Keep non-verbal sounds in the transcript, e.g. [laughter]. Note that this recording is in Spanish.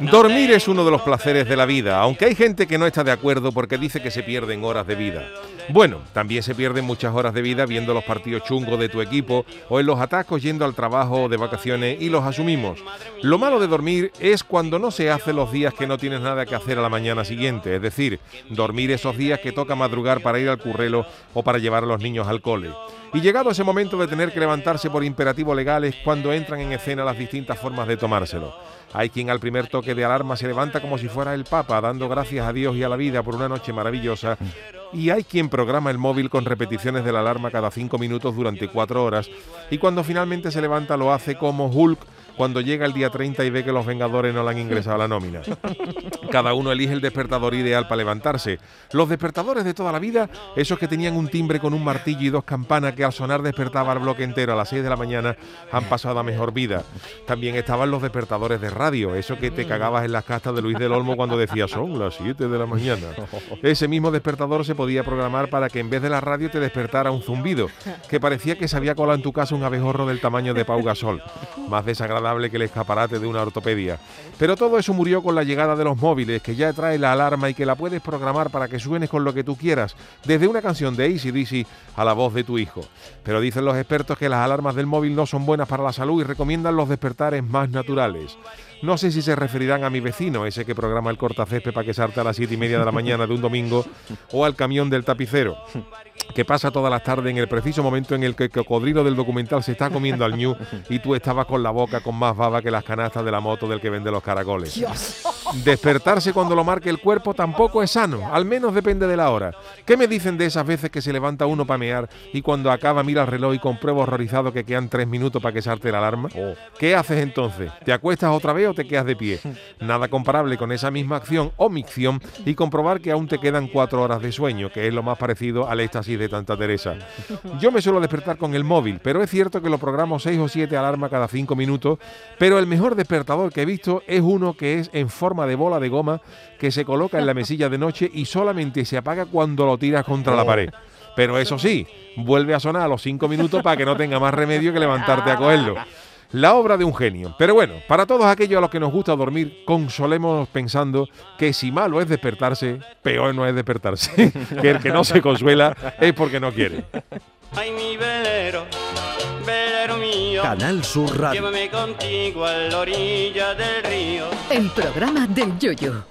Dormir es uno de los placeres de la vida, aunque hay gente que no está de acuerdo porque dice que se pierden horas de vida. Bueno, también se pierden muchas horas de vida viendo los partidos chungos de tu equipo o en los atascos yendo al trabajo o de vacaciones y los asumimos. Lo malo de dormir es cuando no se hace los días que no tienes nada que hacer a la mañana siguiente, es decir, dormir esos días que toca madrugar para ir al currelo o para llevar a los niños al cole. Y llegado ese momento de tener que levantarse por imperativo legal es cuando entran en escena las distintas formas de tomárselo. Hay quien al primer toque de alarma se levanta como si fuera el Papa, dando gracias a Dios y a la vida por una noche maravillosa. Y hay quien programa el móvil con repeticiones de la alarma cada cinco minutos durante cuatro horas. Y cuando finalmente se levanta lo hace como Hulk cuando llega el día 30 y ve que los Vengadores no le han ingresado a la nómina. Cada uno elige el despertador ideal para levantarse. Los despertadores de toda la vida, esos que tenían un timbre con un martillo y dos campanas que al sonar despertaba al bloque entero a las 6 de la mañana, han pasado a mejor vida. También estaban los despertadores de radio, eso que te cagabas en las castas de Luis del Olmo cuando decía son las 7 de la mañana. Ese mismo despertador se podía programar para que en vez de la radio te despertara un zumbido, que parecía que se había colado en tu casa un abejorro del tamaño de Pau Gasol. Más desagradable que el escaparate de una ortopedia. Pero todo eso murió con la llegada de los móviles, que ya trae la alarma y que la puedes programar para que suenes con lo que tú quieras, desde una canción de ACDC a la voz de tu hijo. Pero dicen los expertos que las alarmas del móvil no son buenas para la salud y recomiendan los despertares más naturales. No sé si se referirán a mi vecino, ese que programa el cortacésped para que salte a las siete y media de la mañana de un domingo, o al camión del tapicero que pasa todas las tardes en el preciso momento en el que el cocodrilo del documental se está comiendo al ñu y tú estabas con la boca con más baba que las canastas de la moto del que vende los caracoles. Despertarse cuando lo marque el cuerpo tampoco es sano, al menos depende de la hora. ¿Qué me dicen de esas veces que se levanta uno para mear y cuando acaba mira el reloj y comprueba horrorizado que quedan tres minutos para que salte la alarma? Oh. ¿Qué haces entonces? ¿Te acuestas otra vez o te quedas de pie? Nada comparable con esa misma acción o micción y comprobar que aún te quedan cuatro horas de sueño, que es lo más parecido al éxtasis de Tanta Teresa. Yo me suelo despertar con el móvil, pero es cierto que lo programo seis o siete alarma cada cinco minutos, pero el mejor despertador que he visto es uno que es en forma de bola de goma que se coloca en la [laughs] mesilla de noche y solamente se apaga cuando lo tiras contra la pared. Pero eso sí, vuelve a sonar a los cinco minutos para que no tenga más remedio que levantarte a cogerlo. La obra de un genio. Pero bueno, para todos aquellos a los que nos gusta dormir, consolemos pensando que si malo es despertarse, peor no es despertarse. [laughs] que el que no se consuela es porque no quiere. Ay, mi velero, velero mío, Canal Sur Radio. llévame contigo a la orilla del río. El programa del Yoyo.